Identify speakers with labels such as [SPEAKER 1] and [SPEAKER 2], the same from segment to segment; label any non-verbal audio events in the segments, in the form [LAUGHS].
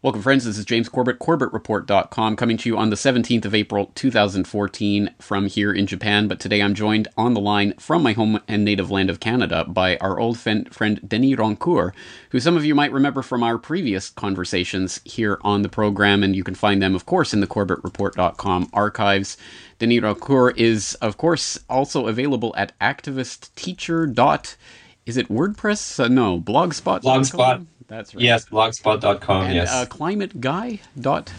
[SPEAKER 1] Welcome, friends. This is James Corbett, CorbettReport.com, coming to you on the 17th of April, 2014, from here in Japan. But today I'm joined on the line from my home and native land of Canada by our old friend, Denis Rancourt, who some of you might remember from our previous conversations here on the program. And you can find them, of course, in the CorbettReport.com archives. Denis Rancourt is, of course, also available at activistteacher. Is it WordPress? Uh, no, Blogspot.
[SPEAKER 2] Blogspot.
[SPEAKER 1] That's right.
[SPEAKER 2] Yes, blogspot.com.
[SPEAKER 1] And,
[SPEAKER 2] yes.
[SPEAKER 1] Uh, climate guy dot.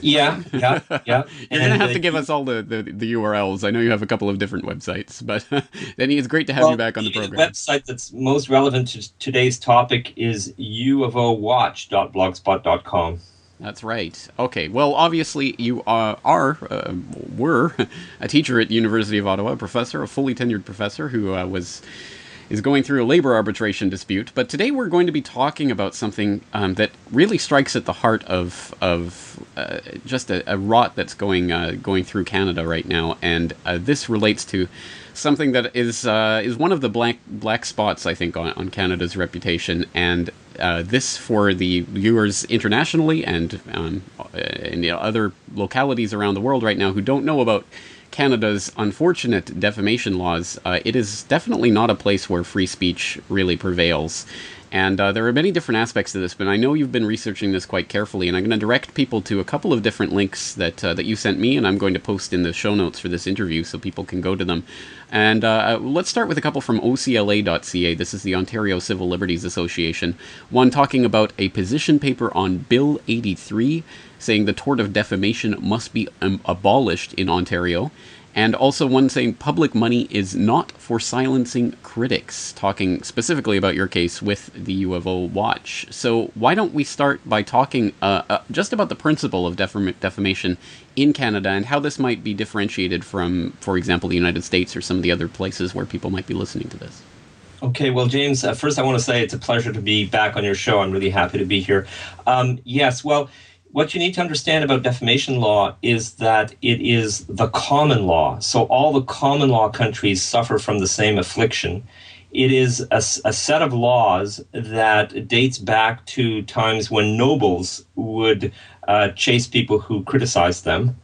[SPEAKER 2] Yeah, yeah, yeah. [LAUGHS]
[SPEAKER 1] You're gonna have to give us all the, the, the, URLs. I know you have a couple of different websites, but [LAUGHS] then it's great to have
[SPEAKER 2] well,
[SPEAKER 1] you back on the program.
[SPEAKER 2] The website that's most relevant to today's topic is uofowatch.blogspot.com.
[SPEAKER 1] That's right. Okay. Well, obviously, you uh, are, uh, were [LAUGHS] a teacher at University of Ottawa, a professor, a fully tenured professor who uh, was is going through a labor arbitration dispute. But today we're going to be talking about something um, that really strikes at the heart of of uh, just a, a, rot that's going uh, going through Canada right now, and uh, this relates to something that is uh, is one of the black black spots I think on, on Canada's reputation, and uh, this for the viewers internationally and um, in you know, other localities around the world right now who don't know about Canada's unfortunate defamation laws, uh, it is definitely not a place where free speech really prevails. And uh, there are many different aspects to this, but I know you've been researching this quite carefully, and I'm going to direct people to a couple of different links that uh, that you sent me, and I'm going to post in the show notes for this interview so people can go to them. And uh, let's start with a couple from OCLA.ca. This is the Ontario Civil Liberties Association. One talking about a position paper on Bill 83, saying the tort of defamation must be um, abolished in Ontario. And also one saying public money is not for silencing critics, talking specifically about your case with the UofO Watch. So why don't we start by talking uh, uh, just about the principle of defam- defamation in Canada and how this might be differentiated from, for example, the United States or some of the other places where people might be listening to this?
[SPEAKER 2] Okay, well, James, uh, first I want to say it's a pleasure to be back on your show. I'm really happy to be here. Um, yes, well, what you need to understand about defamation law is that it is the common law. So all the common law countries suffer from the same affliction. It is a, a set of laws that dates back to times when nobles would uh, chase people who criticized them.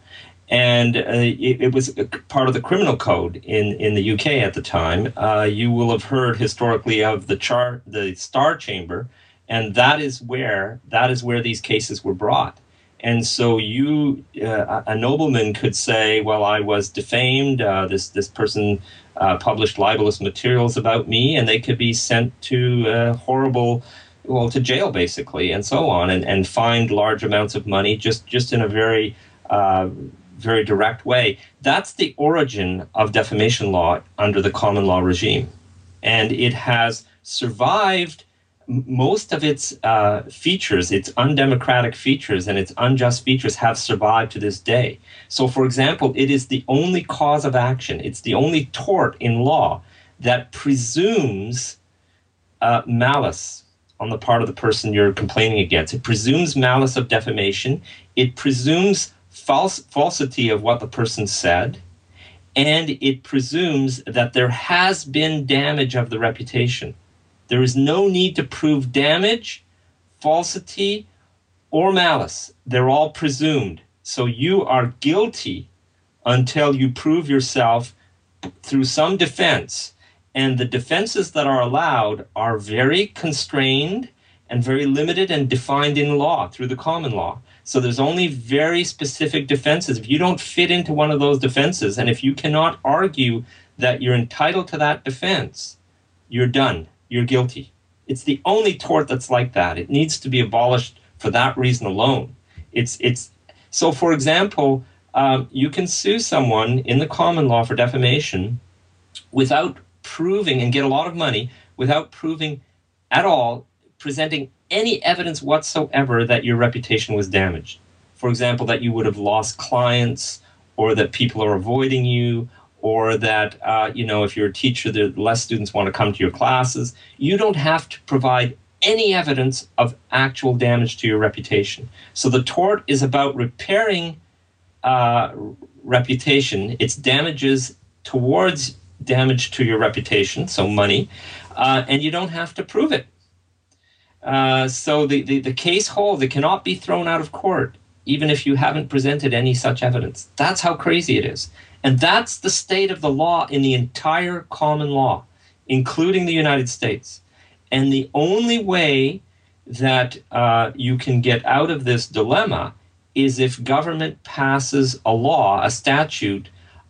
[SPEAKER 2] And uh, it, it, was part of the criminal code in, in the UK at the time. Uh, you will have heard historically of the char- the Star Chamber, and that is where that is where these cases were brought. And so you, uh, a nobleman could say, well, I was defamed. Uh, this this person uh, published libelous materials about me, and they could be sent to uh, horrible, well, to jail basically, and so on, and, and fined large amounts of money just just in a very uh, very direct way. That's the origin of defamation law under the common law regime, and it has survived most of its uh, features, its undemocratic features and its unjust features have survived to this day. So, for example, it is the only cause of action, it's the only tort in law that presumes uh, malice on the part of the person you're complaining against. It presumes malice of defamation, it presumes false, falsity of what the person said. And it presumes that there has been damage of the reputation. There is no need to prove damage, falsity, or malice. They're all presumed. So you are guilty until you prove yourself through some defense. And the defenses that are allowed are very constrained and very limited and defined in law through the common law. So there's only very specific defenses. If you don't fit into one of those defenses, and if you cannot argue that you're entitled to that defense, you're done you're guilty. It's the only tort that's like that. It needs to be abolished for that reason alone. It's it's so. For example, um, you can sue someone in the common law for defamation without proving and get a lot of money without proving at all, presenting any evidence whatsoever that your reputation was damaged. For example, that you would have lost clients or that people are avoiding you or that uh, you know if you're a teacher that less students want to come to your classes you don't have to provide any evidence of actual damage to your reputation so the tort is about repairing uh, reputation it's damages towards damage to your reputation so money uh, and you don't have to prove it Uh, so the, the, the case holds. It cannot be thrown out of court, even if you haven't presented any such evidence. That's how crazy it is. And that's the state of the law in the entire common law, including the United States. And the only way that uh, you can get out of this dilemma is if government passes a law, a statute,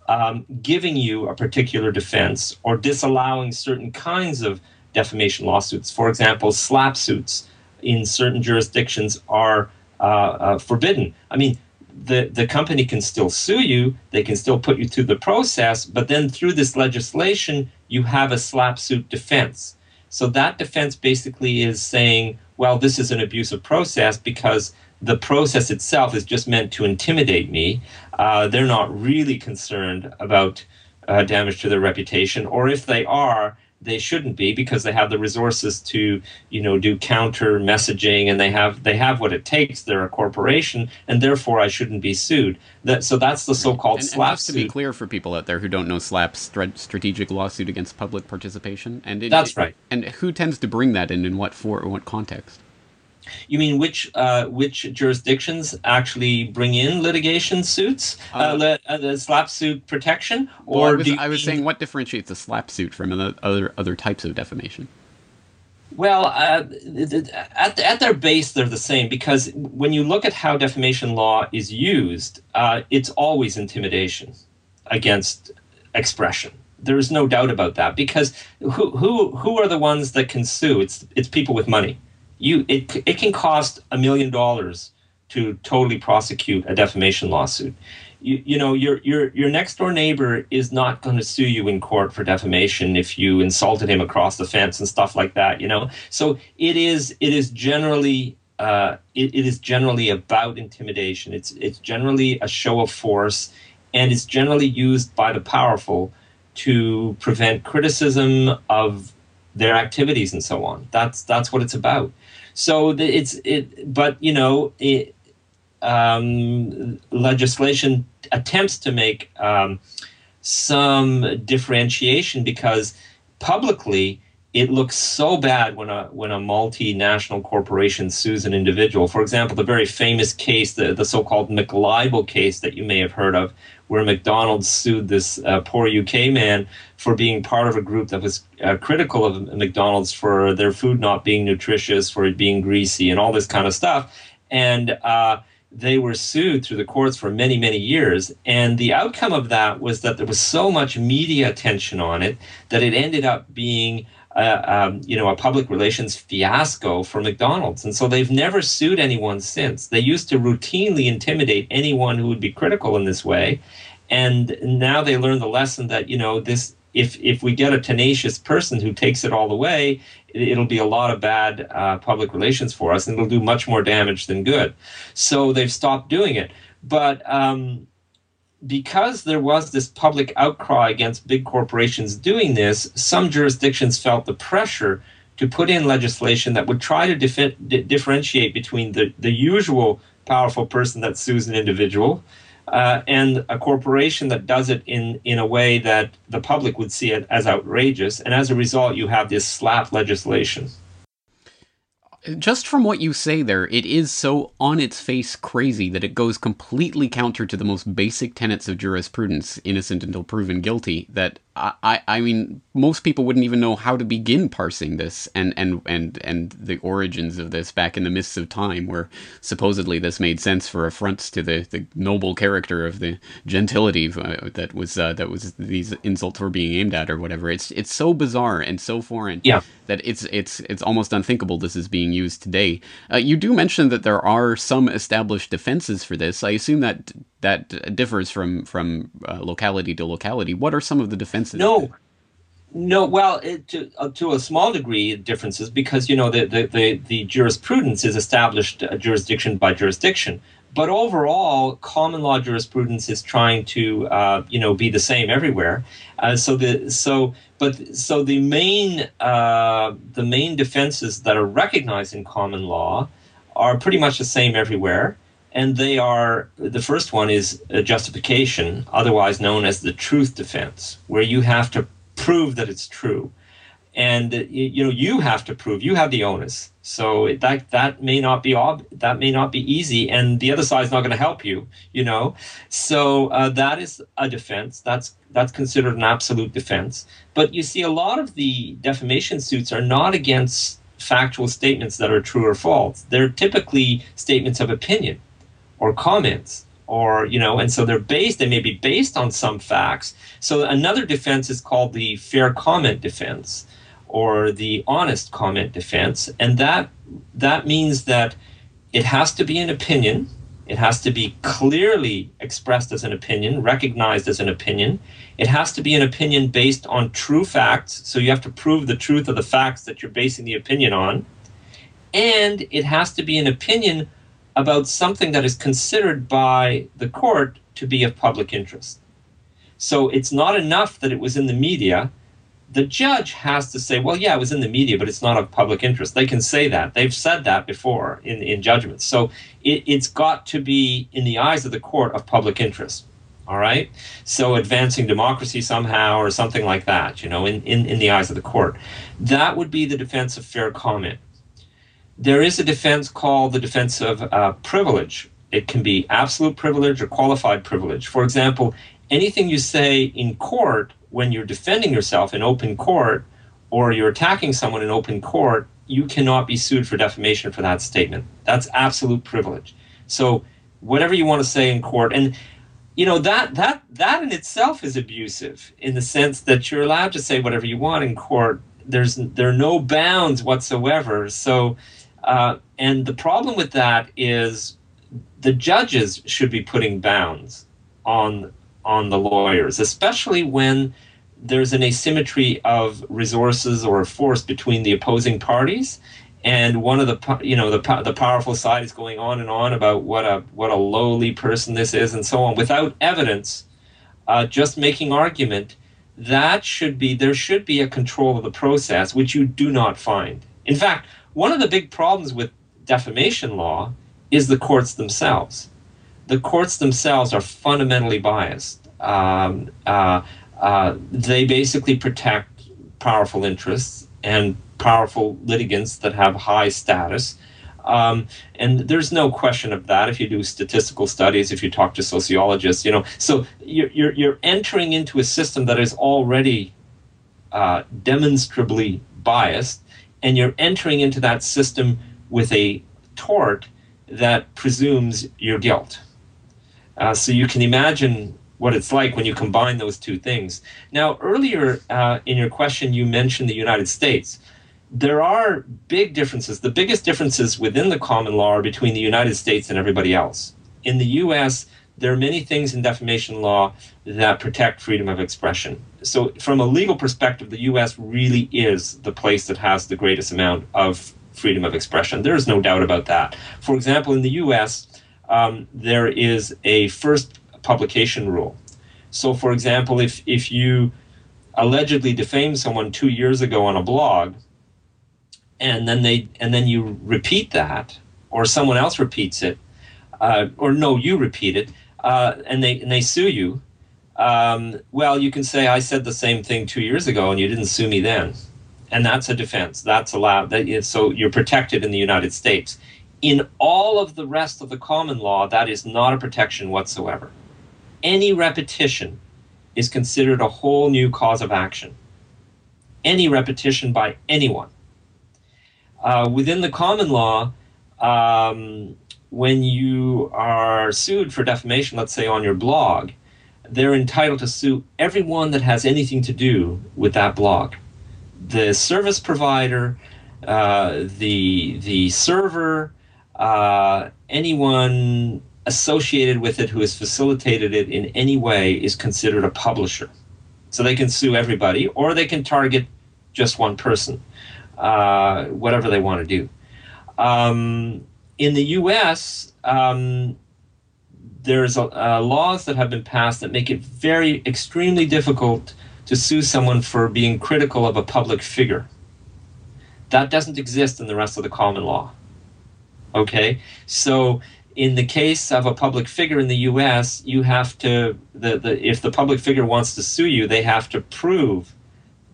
[SPEAKER 2] um, giving you a particular defense or disallowing certain kinds of defamation lawsuits. For example, SLAPP suits in certain jurisdictions are uh, uh, forbidden. I mean, the, the company can still sue you, they can still put you through the process, but then through this legislation, you have a SLAPP suit defense. So that defense basically is saying, well, this is an abusive process because the process itself is just meant to intimidate me. Uh, they're not really concerned about uh, damage to their reputation, or if they are, they shouldn't be because they have the resources to you know do counter messaging and they have they have what it takes. They're a corporation and therefore i shouldn't be sued. That so that's the so-called
[SPEAKER 1] and,
[SPEAKER 2] SLAPP
[SPEAKER 1] and just to be clear for people out there who don't know SLAPP strategic lawsuit against public participation and
[SPEAKER 2] it, that's right.
[SPEAKER 1] and who tends to bring that in in what for what context
[SPEAKER 2] you mean which uh, which jurisdictions actually bring in litigation suits, uh, uh, le- uh, the SLAPP suit protection,
[SPEAKER 1] or well, I was, I was saying what differentiates a SLAPP suit from other other types of defamation?
[SPEAKER 2] Well, uh, at, at their base, they're the same because when you look at how defamation law is used, uh, it's always intimidation against expression. There is no doubt about that because who, who, who are the ones that can sue? It's, it's people with money you it, it can cost a million dollars to totally prosecute a defamation lawsuit. You, you know your your your next door neighbor is not going to sue you in court for defamation if you insulted him across the fence and stuff like that you know? So it is it is generally uh, it, it is generally about intimidation. It's it's generally a show of force and it's generally used by the powerful to prevent criticism of their activities and so on. That's that's what it's about so it's it, but you know, it, um, legislation attempts to make um, some differentiation because publicly it looks so bad when a when a multinational corporation sues an individual. For example, the very famous case, the, the so-called McLibel case that you may have heard of, where McDonald's sued this uh, poor UK man for being part of a group that was uh, critical of McDonald's for their food not being nutritious, for it being greasy, and all this kind of stuff. And uh, they were sued through the courts for many, many years. And the outcome of that was that there was so much media attention on it that it ended up being um, you know, a public relations fiasco for McDonald's. And so they've never sued anyone since. They used to routinely intimidate anyone who would be critical in this way. And now they learn the lesson that, you know, this if if we get a tenacious person who takes it all the way, it, will be a lot of bad uh, public relations for us, and it'll do much more damage than good. So they've stopped doing it. But um, because there was this public outcry against big corporations doing this, some jurisdictions felt the pressure to put in legislation that would try to dif- differentiate between the, the usual powerful person that sues an individual uh, and a corporation that does it in, in a way that the public would see it as outrageous. And as a result, you have this SLAPP legislation
[SPEAKER 1] just from what you say there, it is so on its face crazy that it goes completely counter to the most basic tenets of jurisprudence, innocent until proven guilty, that I, I, mean, most people wouldn't even know how to begin parsing this and, and, and, and the origins of this back in the mists of time, where supposedly this made sense for affronts to the, the noble character of the gentility uh, that was uh, that was these insults were being aimed at or whatever. It's it's so bizarre and so foreign
[SPEAKER 2] yeah.
[SPEAKER 1] that it's it's it's almost unthinkable this is being used today. Uh, you do mention that there are some established defenses for this. I assume that that differs from from uh, locality to locality. What are some of the defenses?
[SPEAKER 2] No, no. Well, it, to uh, to a small degree, differences because you know the the the, the jurisprudence is established uh, jurisdiction by jurisdiction. But overall, common law jurisprudence is trying to uh, you know be the same everywhere. Uh, so the so but so the main uh, the main defenses that are recognized in common law are pretty much the same everywhere and they are the first one is justification, otherwise known as the truth defense, where you have to prove that it's true. and you know you have to prove you have the onus. So that that may not be ob- that may not be easy, and the other side is not going to help you. You know, so uh, that is a defense. That's that's considered an absolute defense. But you see, a lot of the defamation suits are not against factual statements that are true or false. They're typically statements of opinion or comments or you know and so they're based they may be based on some facts. So another defense is called the fair comment defense or the honest comment defense. And that that means that it has to be an opinion. It has to be clearly expressed as an opinion recognized as an opinion. It has to be an opinion based on true facts. So you have to prove the truth of the facts that you're basing the opinion on. And it has to be an opinion about something that is considered by the court to be of public interest so it's not enough that it was in the media the judge has to say, well, yeah, it was in the media, but it's not of public interest. They can say that. They've said that before in, in judgments. So it, it's got to be, in the eyes of the court, of public interest. All right? So advancing democracy somehow or something like that, you know, in, in, in the eyes of the court. That would be the defense of fair comment. There is a defense called the defense of uh, privilege. It can be absolute privilege or qualified privilege. For example, anything you say in court when you're defending yourself in open court or you're attacking someone in open court, you cannot be sued for defamation for that statement. That's absolute privilege. So whatever you want to say in court and you know that that that in itself is abusive in the sense that you're allowed to say whatever you want in court. There's there are no bounds whatsoever. So uh, and the problem with that is the judges should be putting bounds on on the lawyers, especially when there's an asymmetry of resources or force between the opposing parties. And one of the you know the the powerful side is going on and on about what a what a lowly person this is and so on without evidence uh, just making argument that should be there should be a control of the process which you do not find. In fact one of the big problems with defamation law is the courts themselves the courts themselves are fundamentally biased. Um, uh, uh, they basically protect powerful interests and powerful litigants that have high status. Um, and there's no question of that if you do statistical studies, if you talk to sociologists, you know. So you're, you're, you're entering into a system that is already uh, demonstrably biased, and you're entering into that system with a tort that presumes your guilt. Uh, so you can imagine what it's like when you combine those two things. Now, earlier uh, in your question, you mentioned the United States. There are big differences. The biggest differences within the common law are between the United States and everybody else. In the US, there are many things in defamation law that protect freedom of expression. So, from a legal perspective, the US really is the place that has the greatest amount of freedom of expression. There is no doubt about that. For example, in the US, um, there is a first publication rule. So, for example, if, if you allegedly defamed someone two years ago on a blog, and then they and then you repeat that, or someone else repeats it, uh, or no, you repeat it, uh, and they and they sue you. Um, well, you can say I said the same thing two years ago, and you didn't sue me then, and that's a defense. That's allowed. That is, so you're protected in the United States. In all of the rest of the common law, that is not a protection whatsoever. Any repetition is considered a whole new cause of action. Any repetition by anyone. Uh, within the common law, um, when you are sued for defamation, let's say on your blog, they're entitled to sue everyone that has anything to do with that blog. The service provider, uh, the the server, uh, anyone associated with it who has facilitated it in any way is considered a publisher. So they can sue everybody, or they can target just one person, uh, whatever they want to do. Um, in the U.S., um, there's uh, laws that have been passed that make it very extremely difficult to sue someone for being critical of a public figure. That doesn't exist in the rest of the common law. Okay, so in the case of a public figure in the U.S., you have to the, the if the public figure wants to sue you, they have to prove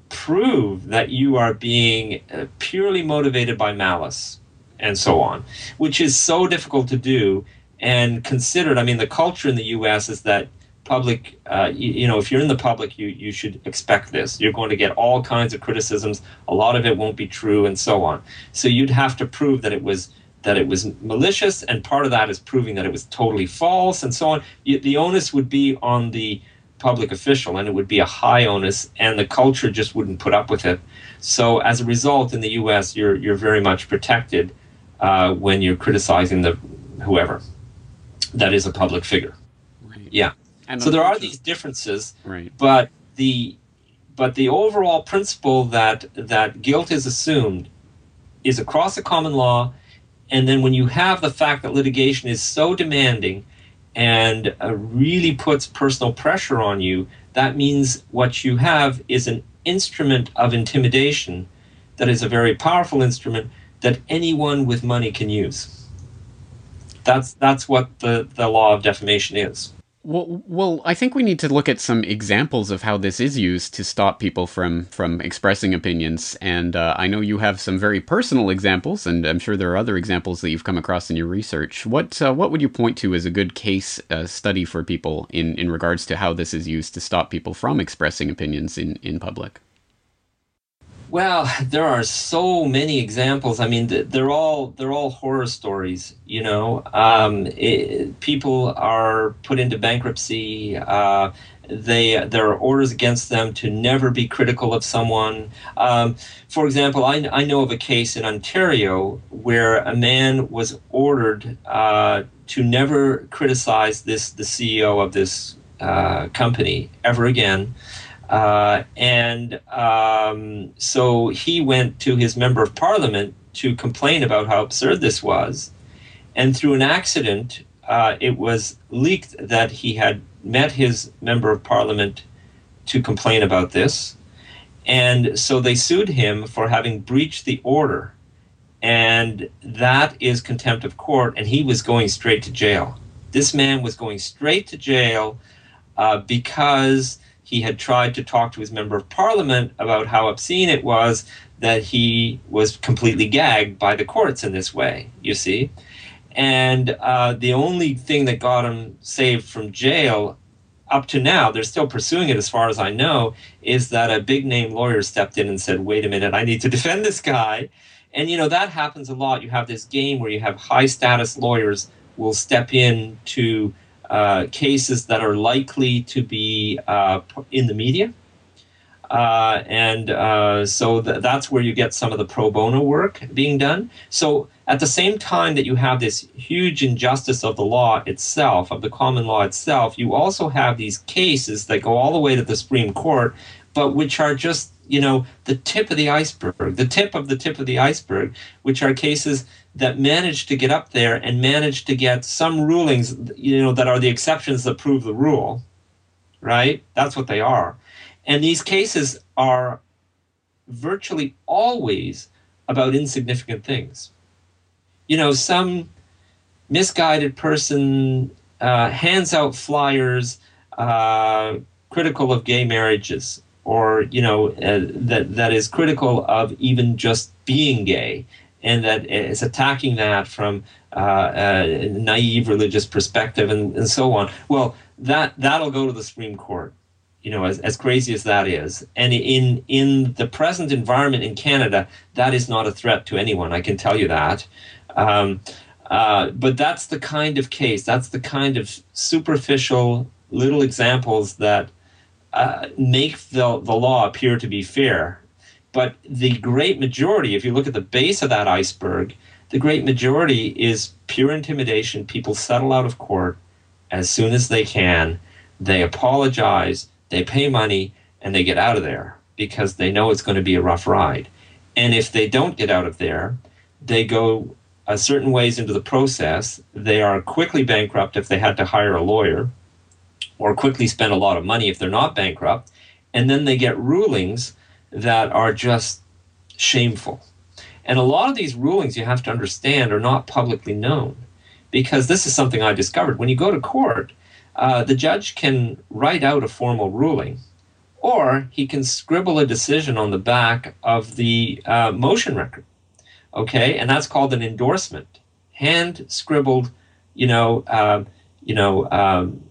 [SPEAKER 2] prove that you are being uh, purely motivated by malice and so on, which is so difficult to do and considered. I mean, the culture in the U.S. is that public, uh, you, you, know, if you're in the public, you you should expect this. You're going to get all kinds of criticisms. A lot of it won't be true, and so on. So you'd have to prove that it was that it was malicious, and part of that is proving that it was totally false, and so on. You, the onus would be on the public official, and it would be a high onus, and the culture just wouldn't put up with it. So as a result, in the U.S., you're you're very much protected uh, when you're criticizing the whoever that is a public figure. Right. Yeah. And so there are these differences,
[SPEAKER 1] right.
[SPEAKER 2] but the but the overall principle that that guilt is assumed is across the common law, and then when you have the fact that litigation is so demanding and uh, really puts personal pressure on you, that means what you have is an instrument of intimidation that is a very powerful instrument that anyone with money can use. That's that's what the, the law of defamation is.
[SPEAKER 1] Well, well, I think we need to look at some examples of how this is used to stop people from from expressing opinions. And uh, I know you have some very personal examples, and I'm sure there are other examples that you've come across in your research. What uh, what would you point to as a good case uh, study for people in in regards to how this is used to stop people from expressing opinions in in public?
[SPEAKER 2] Well, [LAUGHS] there are so many examples. I mean, they're all they're all horror stories. You know, um, it, people are put into bankruptcy. Uh, they there are orders against them to never be critical of someone. Um, for example, I, I know of a case in Ontario where a man was ordered uh, to never criticize this the CEO of this uh, company ever again. Uh, and um, so he went to his member of parliament to complain about how absurd this was. And through an accident, uh, it was leaked that he had met his member of parliament to complain about this. And so they sued him for having breached the order. And that is contempt of court. And he was going straight to jail. This man was going straight to jail uh, because he had tried to talk to his member of parliament about how obscene it was that he was completely gagged by the courts in this way, you see. And uh, the only thing that got him saved from jail up to now, they're still pursuing it as far as I know, is that a big name lawyer stepped in and said, wait a minute, I need to [LAUGHS] defend this guy. And, you know, that happens a lot. You have this game where you have high status lawyers will step in to uh, cases that are likely to be uh, in the media. Uh, and uh, so th- that's where you get some of the pro bono work being done. So at the same time that you have this huge injustice of the law itself, of the common law itself, you also have these cases that go all the way to the Supreme Court, but which are just you know the tip of the iceberg, the tip of the tip of the iceberg, which are cases that managed to get up there and managed to get some rulings, you know, that are the exceptions that prove the rule, right? That's what they are. And these cases are virtually always about insignificant things. You know, some misguided person uh, hands out flyers uh, critical of gay marriages or you know uh, that that is critical of even just being gay and that is attacking that from uh, a naive religious perspective and, and so on. Well, that that'll go to the Supreme Court. You know, as, as crazy as that is, and in in the present environment in Canada, that is not a threat to anyone. I can tell you that. Um, uh, but that's the kind of case. That's the kind of superficial little examples that uh, make the the law appear to be fair but the great majority, if you look at the base of that iceberg, the great majority is pure intimidation. People settle out of court as soon as they can. They apologize, they pay money, and they get out of there because they know it's going to be a rough ride. And if they don't get out of there, they go a certain ways into the process. They are quickly bankrupt if they had to hire a lawyer, or quickly spend a lot of money if they're not bankrupt. And then they get rulings that are just shameful. And a lot of these rulings you have to understand are not publicly known because this is something I discovered. When you go to court, uh, the judge can write out a formal ruling, or he can scribble a decision on the back of the uh, motion record. Okay, and that's called an endorsement, hand scribbled, you know, uh, you know, um,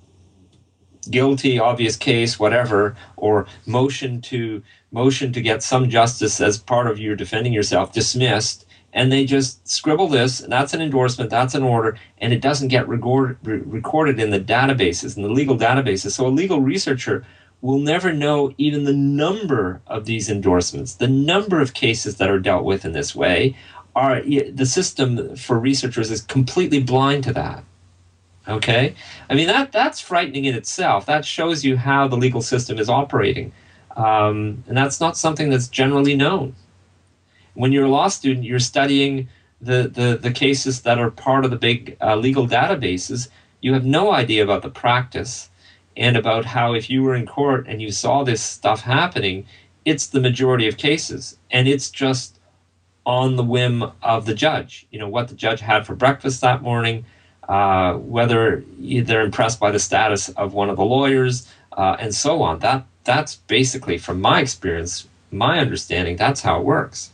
[SPEAKER 2] guilty, obvious case, whatever, or motion to motion to get some justice as part of your defending yourself dismissed and they just scribble this and that's an endorsement that's an order and it doesn't get record, re- recorded in the databases in the legal databases. So a legal researcher will never know even the number of these endorsements. The number of cases that are dealt with in this way are the system for researchers is completely blind to that okay i mean that that's frightening in itself that shows you how the legal system is operating um, and that's not something that's generally known. When you're a law student, you're studying the, the, the cases that are part of the big uh, legal databases. You have no idea about the practice and about how, if you were in court and you saw this stuff happening, it's the majority of cases. And it's just on the whim of the judge. You know, what the judge had for breakfast that morning, uh, whether they're impressed by the status of one of the lawyers, uh, and so on. That that's basically, from my experience, my understanding, that's how it works.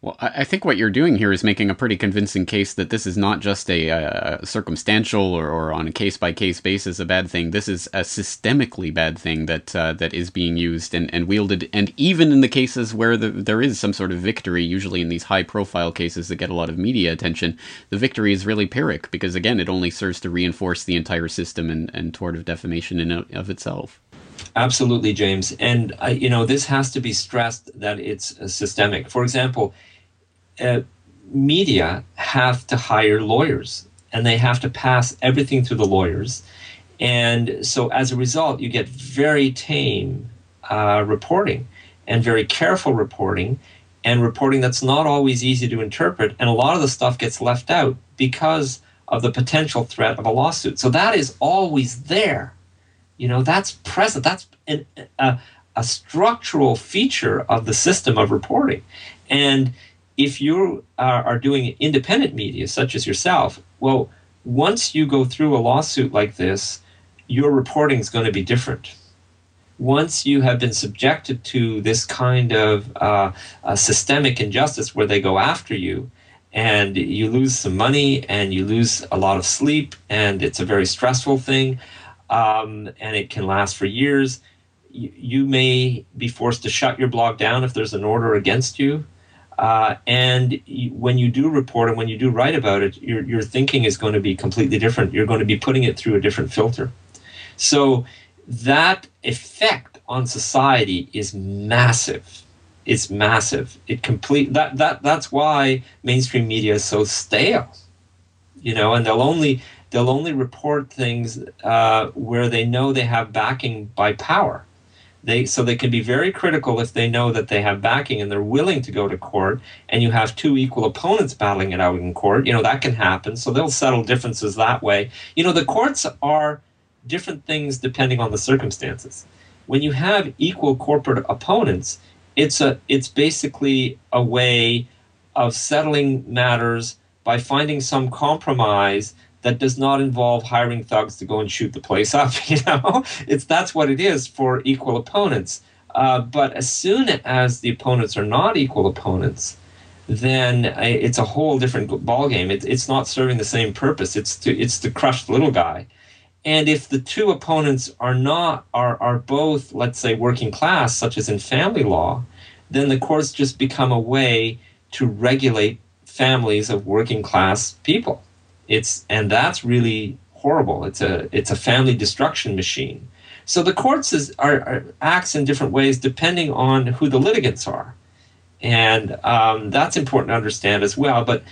[SPEAKER 1] Well, I think what you're doing here is making a pretty convincing case that this is not just a, a circumstantial or, or, on a case by case basis a bad thing. This is a systemically bad thing that uh, that is being used and, and wielded. And even in the cases where the, there is some sort of victory, usually in these high profile cases that get a lot of media attention, the victory is really Pyrrhic because, again, it only serves to reinforce the entire system and, and tort of defamation in of itself.
[SPEAKER 2] Absolutely, James. And, uh, you know, this has to be stressed that it's uh, systemic. For example, uh, media have to hire lawyers and they have to pass everything through the lawyers. And so as a result, you get very tame uh, reporting and very careful reporting and reporting that's not always easy to interpret. And a lot of the stuff gets left out because of the potential threat of a lawsuit. So that is always there. You know, that's present. That's an, a, a structural feature of the system of reporting. And if you are, are doing independent media, such as yourself, well, once you go through a lawsuit like this, your reporting is going to be different. Once you have been subjected to this kind of uh, systemic injustice where they go after you, and you lose some money and you lose a lot of sleep, and it's a very stressful thing um, and it can last for years. You, you, may be forced to shut your blog down if there's an order against you. Uh, and you, when you do report and when you do write about it, your, your thinking is going to be completely different. You're going to be putting it through a different filter. So that effect on society is massive. It's massive. It complete that that that's why mainstream media is so stale. You know, and they'll only they'll only report things uh, where they know they have backing by power. They, so they can be very critical if they know that they have backing and they're willing to go to court and you have two equal opponents battling it out in court you know that can happen. So they'll settle differences that way. You know the courts are different things depending on the circumstances. When you have equal corporate opponents it's a it's basically a way of settling matters by finding some compromise that does not involve hiring thugs to go and shoot the place up. [LAUGHS] You know, it's that's what it is for equal opponents. Uh, but as soon as the opponents are not equal opponents, then it's a whole different ballgame. It, it's not serving the same purpose. It's to it's to crush the little guy. And if the two opponents are not are are both, let's say, working class, such as in family law, then the courts just become a way to regulate families of working class people it's and that's really horrible. It's a it's a family destruction machine. So the courts is, are, are acts in different ways depending on who the litigants are, and um, that's important to understand as well. But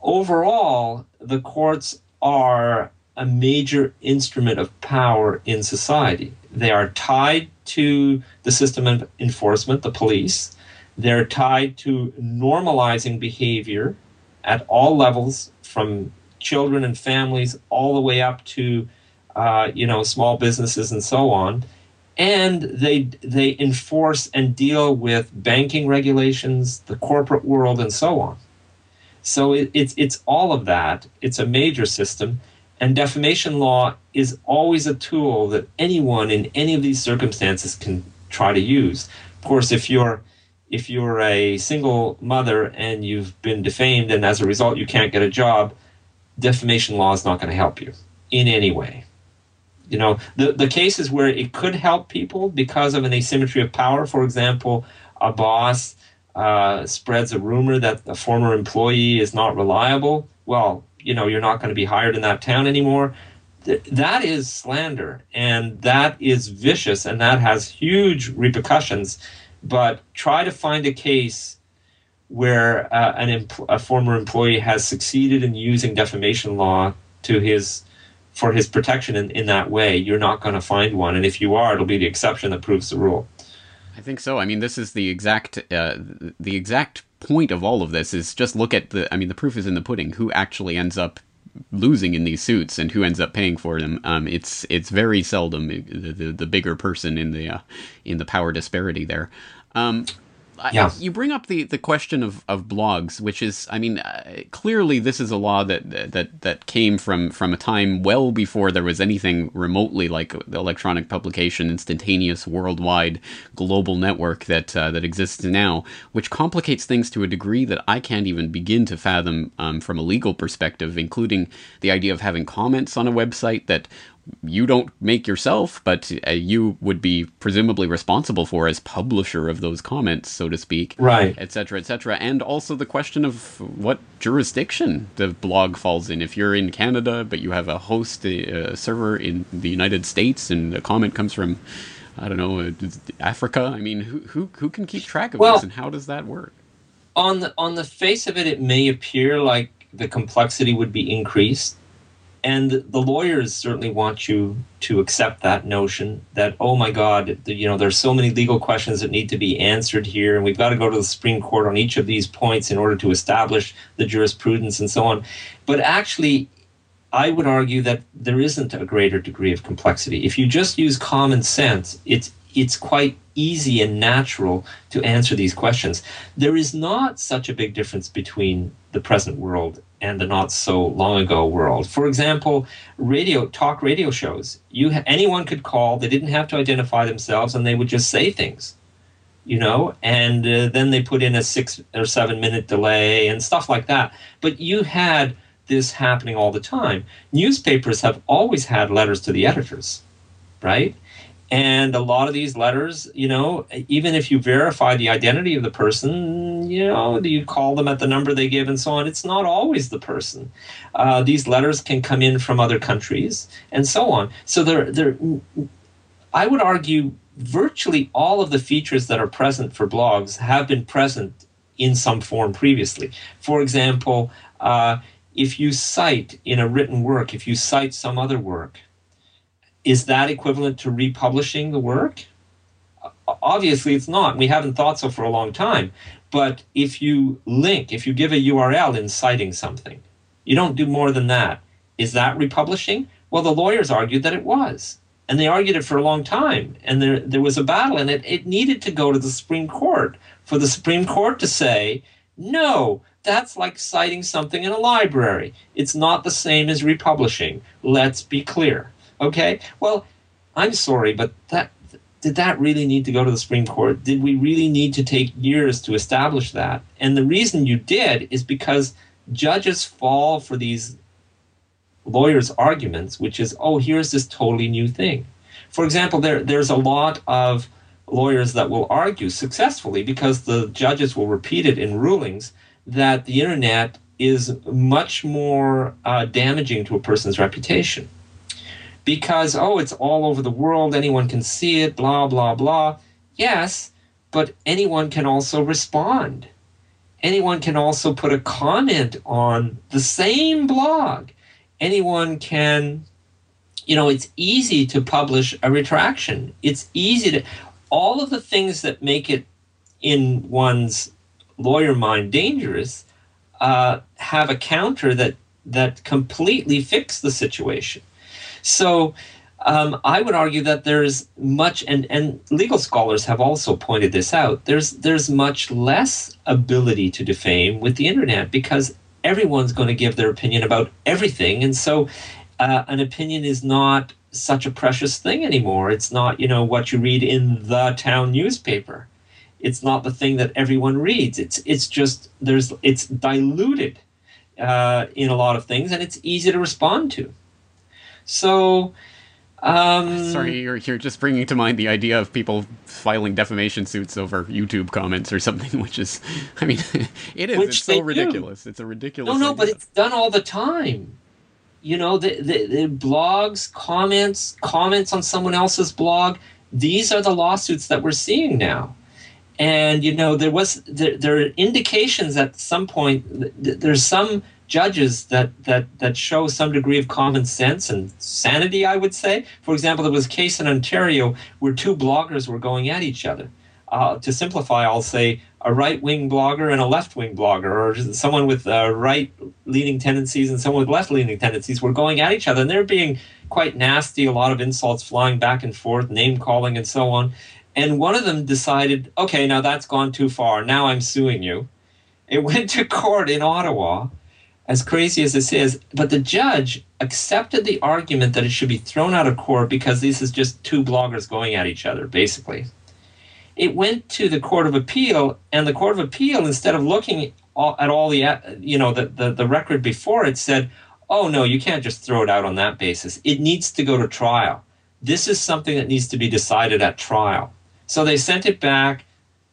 [SPEAKER 2] overall, the courts are a major instrument of power in society. They are tied to the system of enforcement, the police. They're tied to normalizing behavior at all levels, from children and families all the way up to uh, you know small businesses and so on. And they they enforce and deal with banking regulations the corporate world and so on. So it, it's it's all of that. It's a major system. And defamation law is always a tool that anyone in any of these circumstances can try to use. Of course, if you're if you're a single mother and you've been defamed and as a result you can't get a job, defamation law is not going to help you in any way. You know, the, the cases where it could help people because of an asymmetry of power, for example, a boss uh, spreads a rumor that a former employee is not reliable, well, you know, you're not going to be hired in that town anymore. Th- that is slander, and that is vicious, and that has huge repercussions. But try to find a case where uh, an a former employee has succeeded in using defamation law to his for his protection in, in that way, you're not going to find one. And if you are, it'll be the exception that proves the rule.
[SPEAKER 1] I think so. I mean, this is the exact uh, the exact point of all of this is just look at the. I mean, the proof is in the pudding. Who actually ends up losing in these suits and who ends up paying for them? Um, it's it's very seldom the, the, the bigger person in the uh, in the power disparity there. Um, yeah. you bring up the, the question of, of blogs, which is, I mean, uh, clearly this is a law that that that came from from a time well before there was anything remotely like the electronic publication, instantaneous, worldwide, global network that uh, that exists now, which complicates things to a degree that I can't even begin to fathom um, from a legal perspective, including the idea of having comments on a website that you don't make yourself, but uh, you would be presumably responsible for as publisher of those comments, so to speak,
[SPEAKER 2] right,
[SPEAKER 1] etc., etc. And also the question of what jurisdiction the blog falls in. If you're in Canada, but you have a host a, server in the United States, and the comment comes from, I don't know, uh, Africa. I mean, who who who can keep track of well, this, and how does that work?
[SPEAKER 2] On the on the face of it, it may appear like the complexity would be increased and the lawyers certainly want you to accept that notion that oh my god you know there's so many legal questions that need to be answered here and we've got to go to the supreme court on each of these points in order to establish the jurisprudence and so on. But actually i would argue that there isn't a greater degree of complexity. If you just use common sense it's it's quite easy and natural to answer these questions. There is not such a big difference between the present world and the not so long ago world. For example, radio talk radio shows. You anyone could call. They didn't have to identify themselves, and they would just say things, you know. And uh, then they put in a six or seven minute delay and stuff like that. But you had this happening all the time. Newspapers have always had letters to the editors, right? And a lot of these letters, you know, even if you verify the identity of the person, you know, you call them at the number they give and so on, it's not always the person. Uh, these letters can come in from other countries and so on. So they're, they're, I would argue virtually all of the features that are present for blogs have been present in some form previously. For example, uh, if you cite in a written work, if you cite some other work, is that equivalent to republishing the work? Obviously, it's not. We haven't thought so for a long time. But if you link, if you give a URL in citing something, you don't do more than that. Is that republishing? Well, the lawyers argued that it was. And they argued it for a long time. And there, there was a battle, and it, it needed to go to the Supreme Court for the Supreme Court to say, no, that's like citing something in a library. It's not the same as republishing. Let's be clear. Okay, well, I'm sorry, but that did that really need to go to the Supreme Court? Did we really need to take years to establish that? And the reason you did is because judges fall for these lawyers' arguments, which is, oh, here's this totally new thing. For example, there, there's a lot of lawyers that will argue successfully because the judges will repeat it in rulings that the internet is much more uh, damaging to a person's reputation because, oh, it's all over the world, anyone can see it, blah, blah, blah. Yes, but anyone can also respond. Anyone can also put a comment on the same blog. Anyone can, you know, it's easy to publish a retraction. It's easy to, all of the things that make it in one's lawyer mind dangerous uh, have a counter that that completely fix the situation. So um, I would argue that there's much, and, and legal scholars have also pointed this out. There's there's much less ability to defame with the internet because everyone's going to give their opinion about everything, and so uh, an opinion is not such a precious thing anymore. It's not, you know, what you read in the town newspaper. It's not the thing that everyone reads. It's it's just there's it's diluted uh, in a lot of things, and it's easy to respond to. So. Um,
[SPEAKER 1] Sorry, you're, you're just bringing to mind the idea of people filing defamation suits over YouTube comments or something, [LAUGHS] which is, I mean, [LAUGHS] it is. It's so ridiculous. Do. It's a ridiculous.
[SPEAKER 2] No, no,
[SPEAKER 1] idea.
[SPEAKER 2] but it's done all the time you know the, the, the, blogs comments comments on someone else's blog these are the lawsuits that we're seeing now and you know there was there, there are indications at some point there's some judges that that that show some degree of common sense and sanity i would say for example there was a case in ontario where two bloggers were going at each other uh, to simplify i'll say a right wing blogger and a left wing blogger, or someone with uh, right leaning tendencies and someone with left leaning tendencies were going at each other, and they're being quite nasty, a lot of insults flying back and forth, name calling, and so on. And one of them decided, okay, now that's gone too far. Now I'm suing you. It [LAUGHS] went to court in Ottawa, as crazy as this is, but the judge accepted the argument that it should be thrown out of court because this is just two bloggers going at each other, basically it went to the Court of Appeal, and the Court of Appeal, instead of looking at all the uh, you know the, the, the record before it, said, "Oh no, you can't just throw it out on that basis. It needs to go to trial. This is something that needs to be decided at trial." So they sent it back.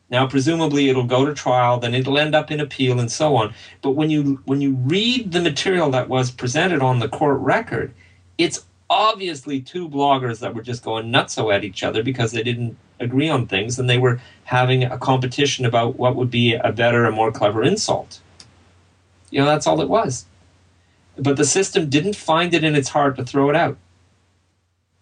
[SPEAKER 2] Now, presumably, it'll go to trial, then it'll end up in appeal, and so on. But when you when you read the material that was presented on the court record, it's obviously two bloggers that were just going nutso at each other because they didn't agree on things and they were having a competition about what would be a better and more clever insult. You know, that's all it was. But the system didn't find it in its heart to throw it out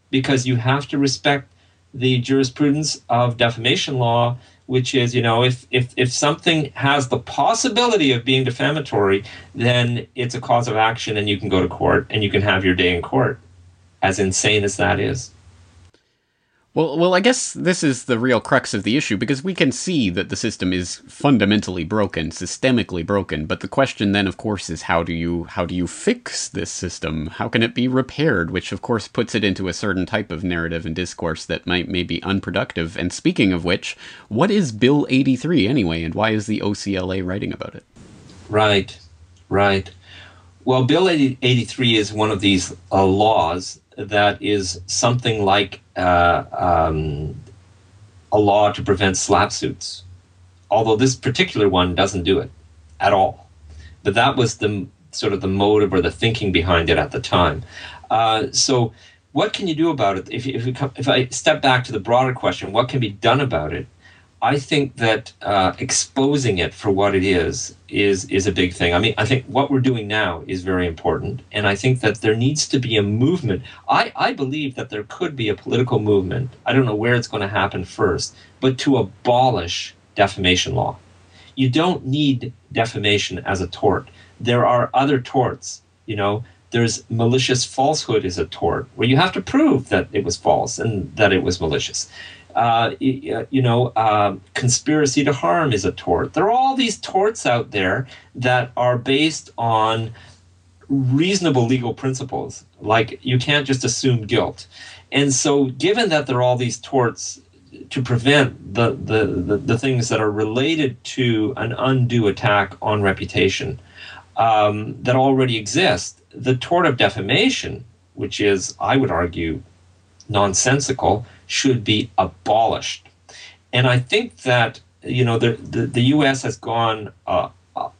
[SPEAKER 2] because you have to respect the jurisprudence of defamation law which is you know if, if if something has the possibility of being defamatory then it's a cause of action and you can go to court and you can have your day in court as insane as that is.
[SPEAKER 1] Well, well, I guess this is the real crux of the issue because we can see that the system is fundamentally broken, systemically broken. But the question then, of course, is how do you how do you fix this system? How can it be repaired? Which, of course, puts it into a certain type of narrative and discourse that might may be unproductive. And speaking of which, what is Bill eighty three anyway, and why is the OCLA writing about it?
[SPEAKER 2] Right, right. Well, Bill 83 is one of these uh, laws that is something like uh, um, a law to prevent SLAPP suits, although this particular one doesn't do it at all. But that was the sort of the motive or the thinking behind it at the time. Uh, so, what can you do about it? If, if, come, if I step back to the broader question, what can be done about it? I think that uh, exposing it for what it is is is a big thing. I mean, I think what we're doing now is very important, and I think that there needs to be a movement. I, I believe that there could be a political movement. I don't know where it's going to happen first, but to abolish defamation law. You don't need defamation as a tort. There are other torts. You know, there's malicious falsehood is a tort where you have to prove that it was false and that it was malicious uh, you know, uh, conspiracy to harm is a tort. There are all these torts out there that are based on reasonable legal principles. Like you can't just assume guilt. And so, given that there are all these torts to prevent the, the, the, the things that are related to an undue attack on reputation um, that already exist, the tort of defamation, which is, I would argue, nonsensical, should be abolished. And I think that you know the the, the U.S. has gone uh,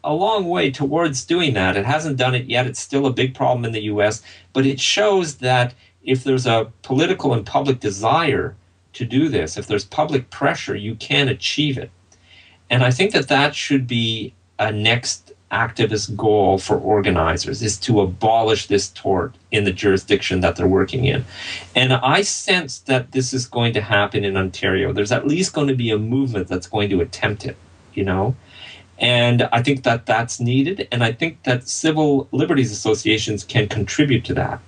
[SPEAKER 2] a long way towards doing that. It hasn't done it yet. It's still a big problem in the U.S. But it shows that if there's a political and public desire to do this, if there's public pressure, you can achieve it. And I think that that should be a next activist goal for organizers is to abolish this tort in the jurisdiction that they're working in. And I sense that this is going to happen in Ontario. There's at least going to be a movement that's going to attempt it, you know? And I think that that's needed. And I think that civil liberties associations can contribute to that.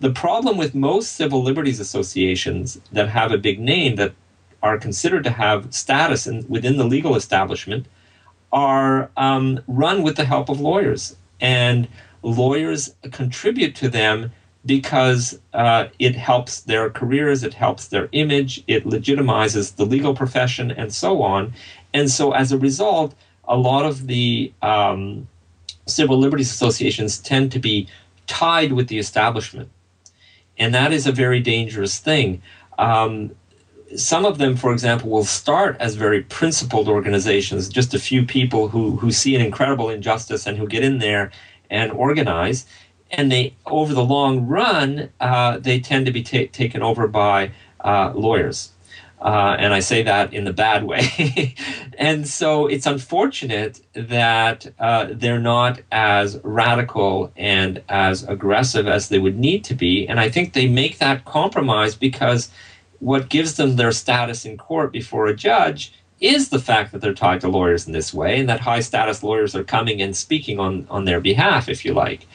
[SPEAKER 2] The problem with most civil liberties associations that have a big name that are considered to have status in, within the legal establishment are um, run with the help of lawyers, and lawyers contribute to them because uh, it helps their careers, it helps their image, it legitimizes the legal profession, and so on. And so, as a result, a lot of the um, civil liberties associations tend to be tied with the establishment. And that is a very dangerous thing. Um, some of them, for example, will start as very principled organizations, just a few people who, who see an incredible injustice and who get in there and organize and they over the long run uh, they tend to be ta- taken over by uh, lawyers uh, and I say that in the bad way. [LAUGHS] and so it's unfortunate that uh, they're not as radical and as aggressive as they would need to be. And I think they make that compromise because what gives them their status in court before a judge is the fact that they're tied to lawyers in this way and that high status lawyers are coming and speaking on, on their behalf, if you like.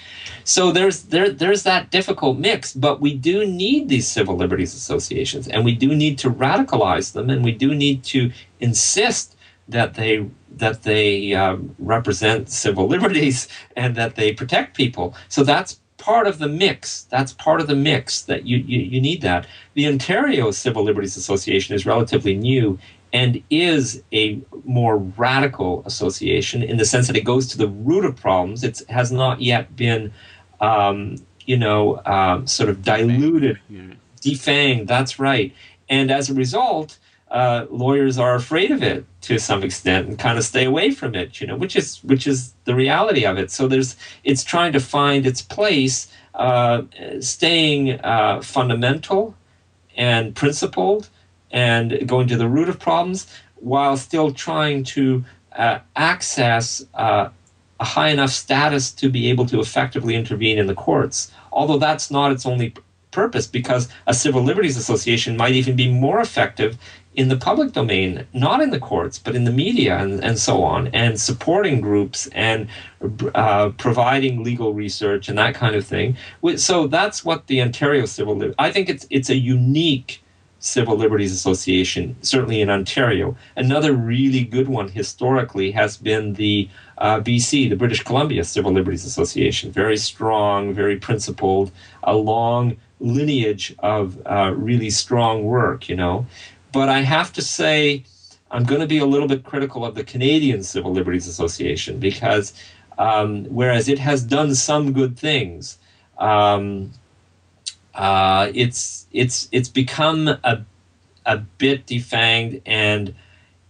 [SPEAKER 2] So there's there there's that difficult mix, but we do need these civil liberties associations, and we do need to radicalize them, and we do need to insist that they that they um, represent civil [LAUGHS] liberties and that they protect people. So that's part of the mix. That's part of the mix that you, you, you need that. The Ontario Civil Liberties Association is relatively new and is a more radical association in the sense that it goes to the root of problems. It has not yet been um, you know, um, sort of diluted, defanged. That's right. And as a result, uh, lawyers are afraid of it to some extent and kind of stay away from it. You know, which is which is the reality of it. So there's it's trying to find its place, uh, staying uh, fundamental and principled, and going to the root of problems while still trying to uh, access uh, a high enough status to be able to effectively intervene in the courts. Although that's not its only purpose, because a civil liberties association might even be more effective in the public domain, not in the courts, but in the media and, and so on, and supporting groups and uh, providing legal research and that kind of thing. So that's what the Ontario Civil. I think it's it's a unique Civil Liberties Association, certainly in Ontario. Another really good one historically has been the uh, BC, the British Columbia Civil Liberties Association. Very strong, very principled, a long lineage of uh, really strong work, you know. But I have to say, I'm going to be a little bit critical of the Canadian Civil Liberties Association because um, whereas it has done some good things, um, uh, it's it's it's become a a bit defanged and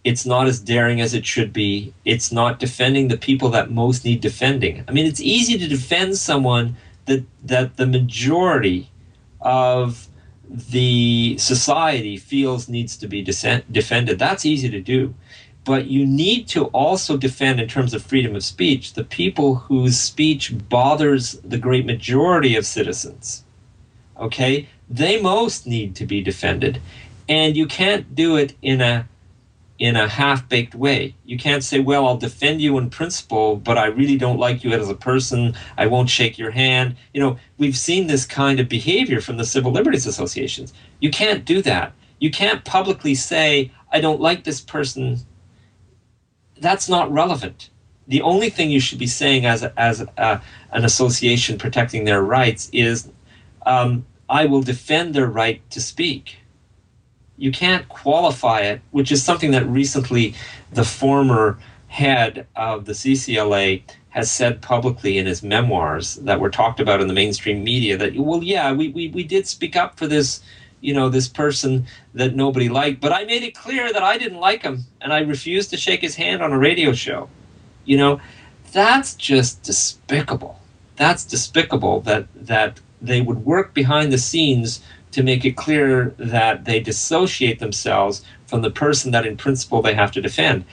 [SPEAKER 2] it's not as daring as it should be. It's not defending the people that most need defending. I mean, it's easy to defend someone that that the majority of the society feels needs to be defended. That's easy to do. But you need to also defend, in terms of freedom of speech, the people whose speech bothers the great majority of citizens okay, they most need to be defended. And you can't do it in a in a half-baked way. You can't say, "Well, I'll defend you in principle, but I really don't like you as a person. I won't shake your hand." You know, we've seen this kind of behavior from the civil liberties associations. You can't do that. You can't publicly say, "I don't like this person." That's not relevant. The only thing you should be saying as a, as a, an association protecting their rights is um, I will defend their right to speak. You can't qualify it, which is something that recently the former head of the CCLA has said publicly in his memoirs that were talked about in the mainstream media that, well, yeah, we, we, we did speak up for this, you know, this person that nobody liked, but I made it clear that I didn't like him and I refused to shake his hand on a radio show. You know, that's just despicable. That's despicable that, that they would work behind the scenes to make it clear that they dissociate themselves from the person that in principle they have to defend.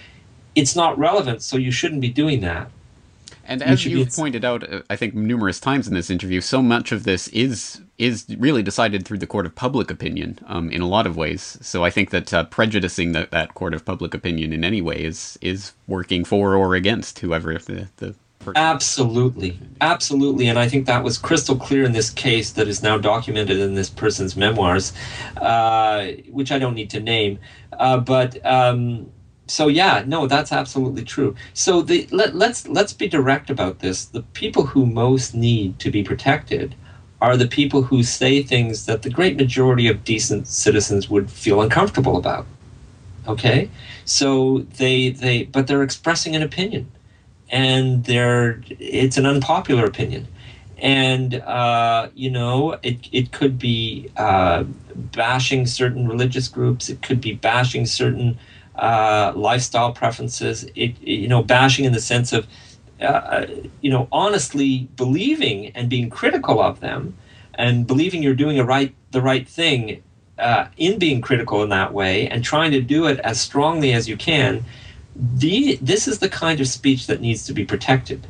[SPEAKER 2] It's not relevant, so you shouldn't be doing that.
[SPEAKER 1] And as you have pointed out, uh, I think numerous times in this interview, so much of this is is really decided through the court of public opinion um, in a lot of ways. So I think that uh, prejudicing the, that court of public opinion in any way is is working for or against whoever the, the
[SPEAKER 2] Absolutely, absolutely, and I think that was crystal clear in this case that is now documented in this person's memoirs, uh, which I don't need to name. Uh, but um, so yeah, no, that's absolutely true. So the let, let's let's be direct about this. The people who most need to be protected are the people who say things that the great majority of decent citizens would feel uncomfortable about. Okay? So they they but they're expressing an opinion. And they're it's an unpopular opinion. And uh, you know, it it could be uh, bashing certain religious groups, it could be bashing certain uh, lifestyle preferences, it, you know, bashing in the sense of uh, you know, honestly believing and being critical of them, and believing you're doing a right the right thing uh, in being critical in that way, and trying to do it as strongly as you can. The, this is the kind of speech that needs to be protected,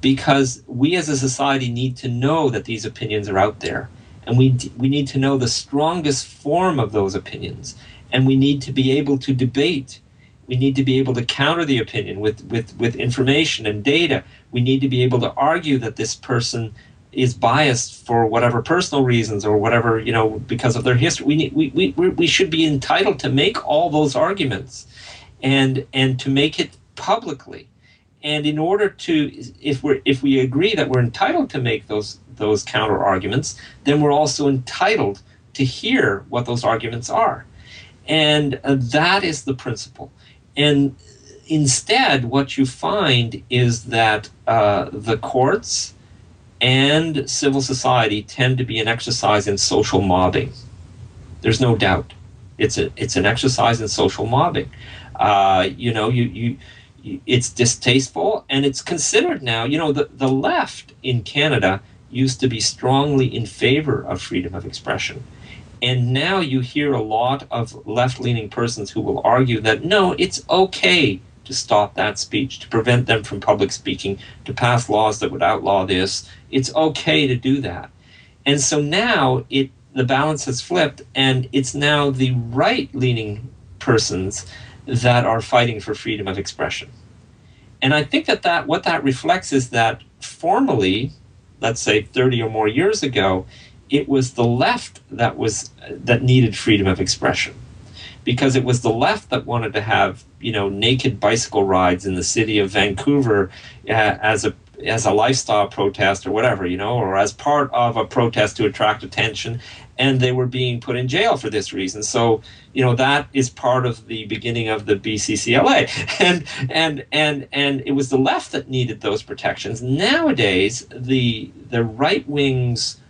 [SPEAKER 2] because we as a society need to know that these opinions are out there, and we we need to know the strongest form of those opinions, and we need to be able to debate we need to be able to counter the opinion with, with, with information and data. We need to be able to argue that this person is biased for whatever personal reasons or whatever, you know, because of their history. We, need, we, we, we should be entitled to make all those arguments and, and to make it publicly. And in order to, if we if we agree that we're entitled to make those those counter arguments, then we're also entitled to hear what those arguments are, and uh, that is the principle. And instead, what you find is that uh, the courts and civil society tend to be an exercise in social mobbing. There's no doubt. It's a it's an exercise in social mobbing. Uh, you know, you, you it's distasteful and it's considered now. You know, the the left in Canada used to be strongly in favor of freedom of expression. And now you hear a lot of left leaning persons who will argue that no, it's okay to stop that speech, to prevent them from public speaking, to pass laws that would outlaw this. It's okay to do that. And so now it the balance has flipped and it's now the right leaning persons that are fighting for freedom of expression. And I think that, that what that reflects is that formally, let's say 30 or more years ago, it was the left that was that needed freedom of expression because it was the left that wanted to have you know naked bicycle rides in the city of Vancouver uh, as a as a lifestyle protest or whatever you know or as part of a protest to attract attention and they were being put in jail for this reason so you know that is part of the beginning of the BCCLA [LAUGHS] and and and and it was the left that needed those protections nowadays the the right wings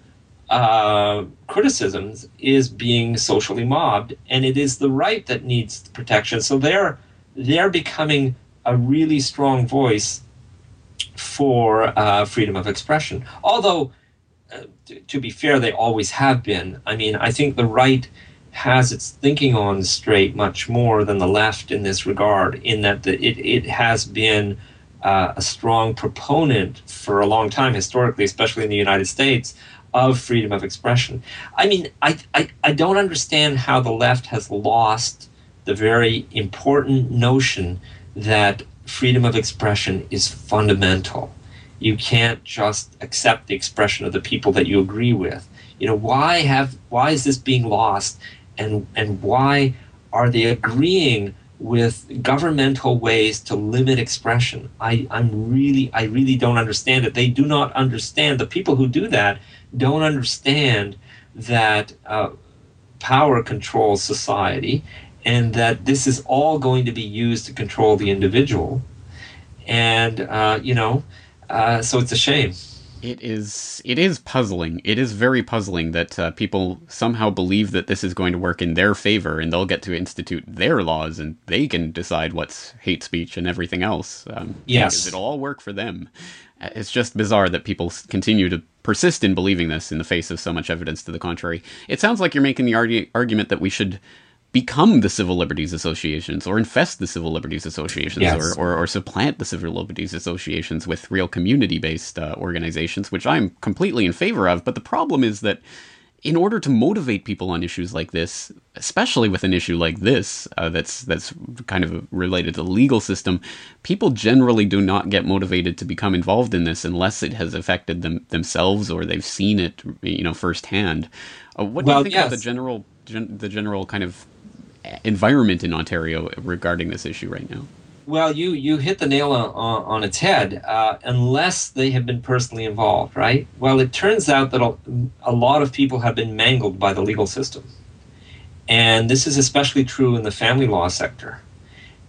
[SPEAKER 2] uh, criticisms is being socially mobbed, and it is the right that needs protection. So they're they're becoming a really strong voice for uh, freedom of expression. Although, to, to be fair, they always have been. I mean, I think the right has its thinking on straight much more than the left in this regard, in that the, it, it has been uh, a strong proponent for a long time, historically, especially in the United States, of freedom of expression. I mean, I, I, I don't understand how the left has lost the very important notion that freedom of expression is fundamental. You can't just accept the expression of the people that you agree with. You know, why have why is this being lost and and why are they agreeing with governmental ways to limit expression? I, I'm really I really don't understand it. They do not understand the people who do that don't understand that uh, power controls society and that this is all going to be used to control the individual. And, uh, you know, uh, so it's a shame.
[SPEAKER 1] It is. It is puzzling. It is very puzzling that uh, people somehow believe that this is going to work in their favor, and they'll get to institute their laws, and they can decide what's hate speech and everything else. Um,
[SPEAKER 2] yes,
[SPEAKER 1] it'll all work for them. Uh, it's just bizarre that people continue to persist in believing this in the face of so much evidence to the contrary. It sounds like you're making the argu- argument that we should become the civil liberties associations or infest the civil liberties associations yes. or, or, or, supplant the civil liberties associations with real community based uh, organizations, which I'm completely in favor of. But the problem is that in order to motivate people on issues like this, especially with an issue like this uh, that's that's kind of related to the legal system, people generally do not get motivated to become involved in this unless it has affected them themselves or they've seen it, you know, firsthand. Uh, what well, do you think yes. about the general gen- the general kind of environment in Ontario regarding this issue right now?
[SPEAKER 2] Well, you you hit the nail on, on, its head. Uh, unless they have been personally involved, right? Well, it turns out that a, a lot of people have been mangled by the legal system, and this is especially true in the family law sector.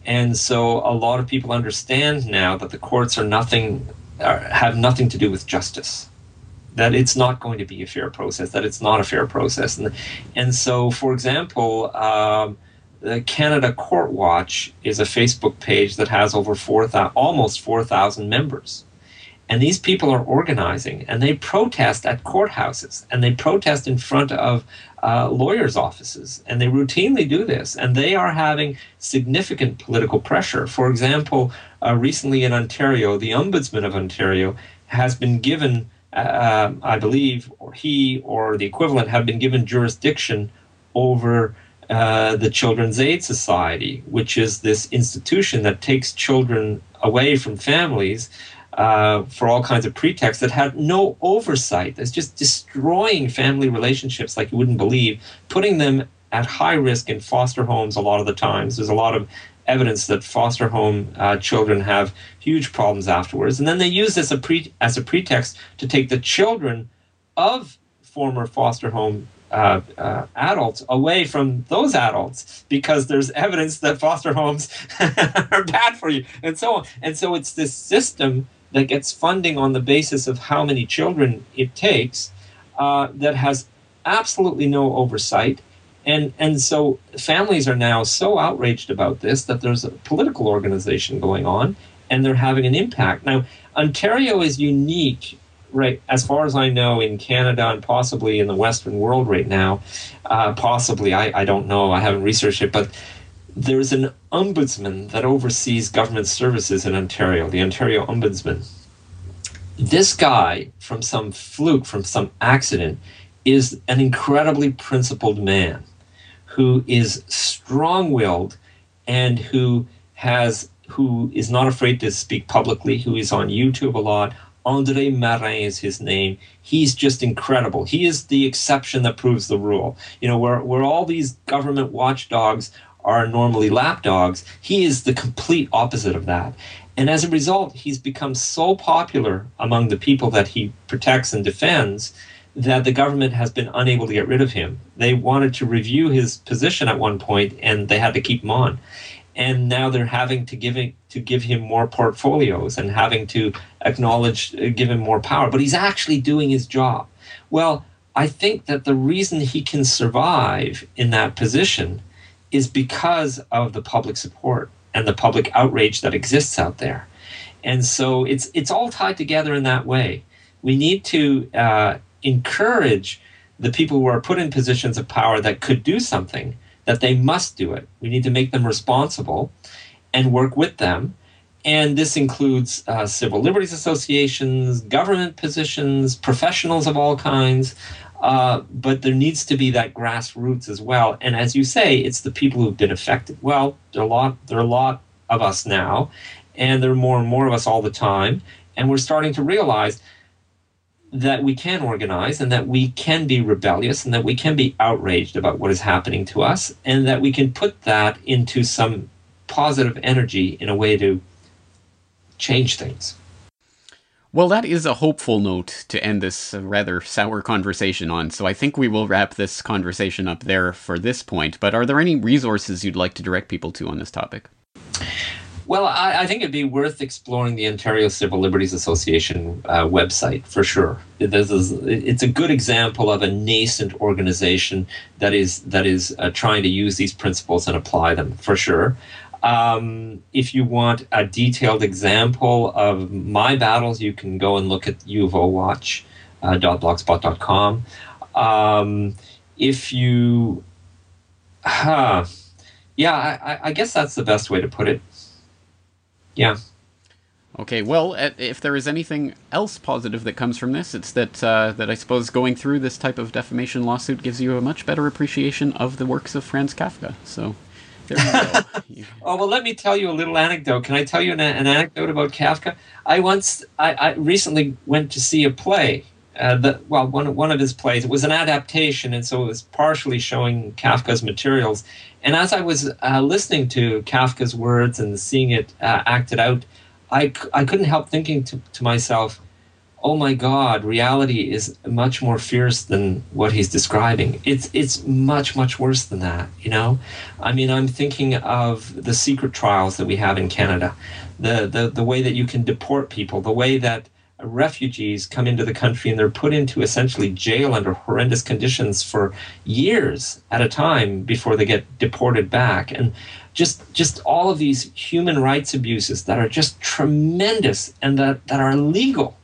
[SPEAKER 2] And so, a lot of people understand now that the courts are nothing are, have nothing to do with justice. That it's not going to be a fair process. That it's not a fair process. And and so, for example. Um, the Canada Court Watch is a Facebook page that has over 4, 000, almost 4,000 members. And these people are organizing and they protest at courthouses and they protest in front of uh, lawyers' offices. And they routinely do this. And they are having significant political pressure. For example, uh, recently in Ontario, the Ombudsman of Ontario has been given, uh, I believe, or he or the equivalent have been given jurisdiction over uh, the Children's Aid Society, which is this institution that takes children away from families uh, for all kinds of pretexts that have no oversight. That's just destroying family relationships like you wouldn't believe, putting them at high risk in foster homes a lot of the times. There's a lot of evidence that foster home uh, children have huge problems afterwards. And then they use this a pre- as a pretext to take the children of former foster home uh, uh, adults away from those adults because there's evidence that foster homes [LAUGHS] are bad for you and so on. And so it's this system that gets funding on the basis of how many children it takes uh, that has absolutely no oversight. And, and so families are now so outraged about this that there's a political organization going on and they're having an impact. Now, Ontario is unique right, as far as I know, in Canada and possibly in the Western world right now, uh, possibly, I, I don't know, I haven't researched it, but there's an ombudsman that oversees government services in Ontario, the Ontario Ombudsman. This guy, from some fluke, from some accident, is an incredibly principled man who is strong willed and who has who is not afraid to speak publicly, who is on YouTube a lot, Andre Marin is his name. He's just incredible. He is the exception that proves the rule. You know, where, where all these government watchdogs are normally lapdogs, he is the complete opposite of that. And as a result, he's become so popular among the people that he protects and defends that the government has been unable to get rid of him. They wanted to review his position at one point and they had to keep him on. And now they're having to give it, to give him more portfolios and having to acknowledge uh, give him more power. But he's actually doing his job. Well i think that the reason he can survive in that position is because of the public support and the public outrage that exists out there. And so it's it's all tied together in that way. We need to uh, encourage the people who are put in positions of power that could do something that they must do it. We need to make them responsible and work with them. And this includes uh, civil liberties associations, government positions, professionals of all kinds. Uh, but there needs to be that grassroots as well. And as you say, it's the people who've been affected. Well, there are a lot. There are a lot of us now, and there are more and more of us all the time. And we're starting to realize that we can organize and that we can be rebellious and that we can be outraged about what is happening to us and that we can put that into some positive energy in a way to change things.
[SPEAKER 1] Well, that is a hopeful note to end this uh, rather sour conversation on, so I think we will wrap this conversation up there for this point. But are there any resources you'd like to direct people to on this topic?
[SPEAKER 2] Well, I, I, think it'd be worth exploring the Ontario Civil Liberties Association uh, website for sure. This is, it's a good example of a nascent organization that is that is uh, trying to use these principles and apply them for sure. Um, if you want a detailed example of my battles, you can go and look at UofOWatch.blogspot.com. Uh, um, if you, huh, yeah, I, I guess that's the best way to put it. Yeah.
[SPEAKER 1] Okay, well, if there is anything else positive that comes from this, it's that uh, that I suppose going through this type of defamation lawsuit gives you a much better appreciation of the works of Franz Kafka. So, there
[SPEAKER 2] you go. [LAUGHS] oh well, let me tell you a little anecdote. Can I tell you an, an anecdote about Kafka? I once, I, I, recently went to see a play uh, the, well, one, one of his plays. It was an adaptation, and so it was partially showing Kafka's materials. And as I was uh, listening to Kafka's words and seeing it uh, acted out, I, I couldn't help thinking to, to myself, oh my God, reality is much more fierce than what he's describing. It's it's much much worse than that. You know, I mean, I'm thinking of the secret trials that we have in Canada, the the the way that you can deport people, the way that refugees come into the country and they're put into essentially jail under horrendous conditions for years at a time before they get deported back and just just all of these human rights abuses that are just tremendous and that, that are legal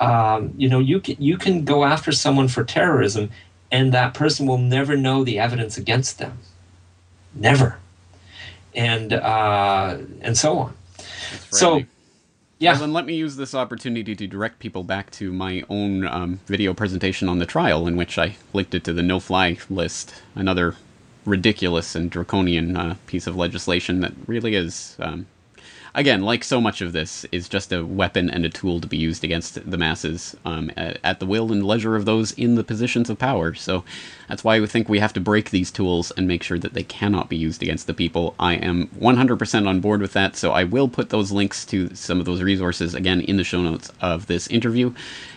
[SPEAKER 2] um, you know, you can you can go after someone for terrorism, and that person will never know the evidence against them, never, and uh, and so on. So.
[SPEAKER 1] Yeah. Well, then let me use this opportunity to direct people back to my own um, video presentation on the trial, in which I linked it to the no-fly list, another ridiculous and draconian uh, piece of legislation that really is um, again, like so much of this, is just a weapon and a tool to be used against the masses um, at, at, the will and leisure of those in the positions of power. So that's why we think we have to break these tools and make sure that they cannot be used against the people. I am 100% on board with that, so I will put those links to some of those resources again in the show notes of this interview.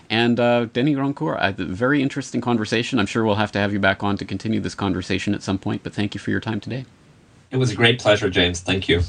[SPEAKER 1] And uh, Denis Rancourt, a very interesting conversation. I'm sure we'll have to have you back on to continue this conversation at some point, but thank you for your time today.
[SPEAKER 2] It was a great pleasure, James. Thank you.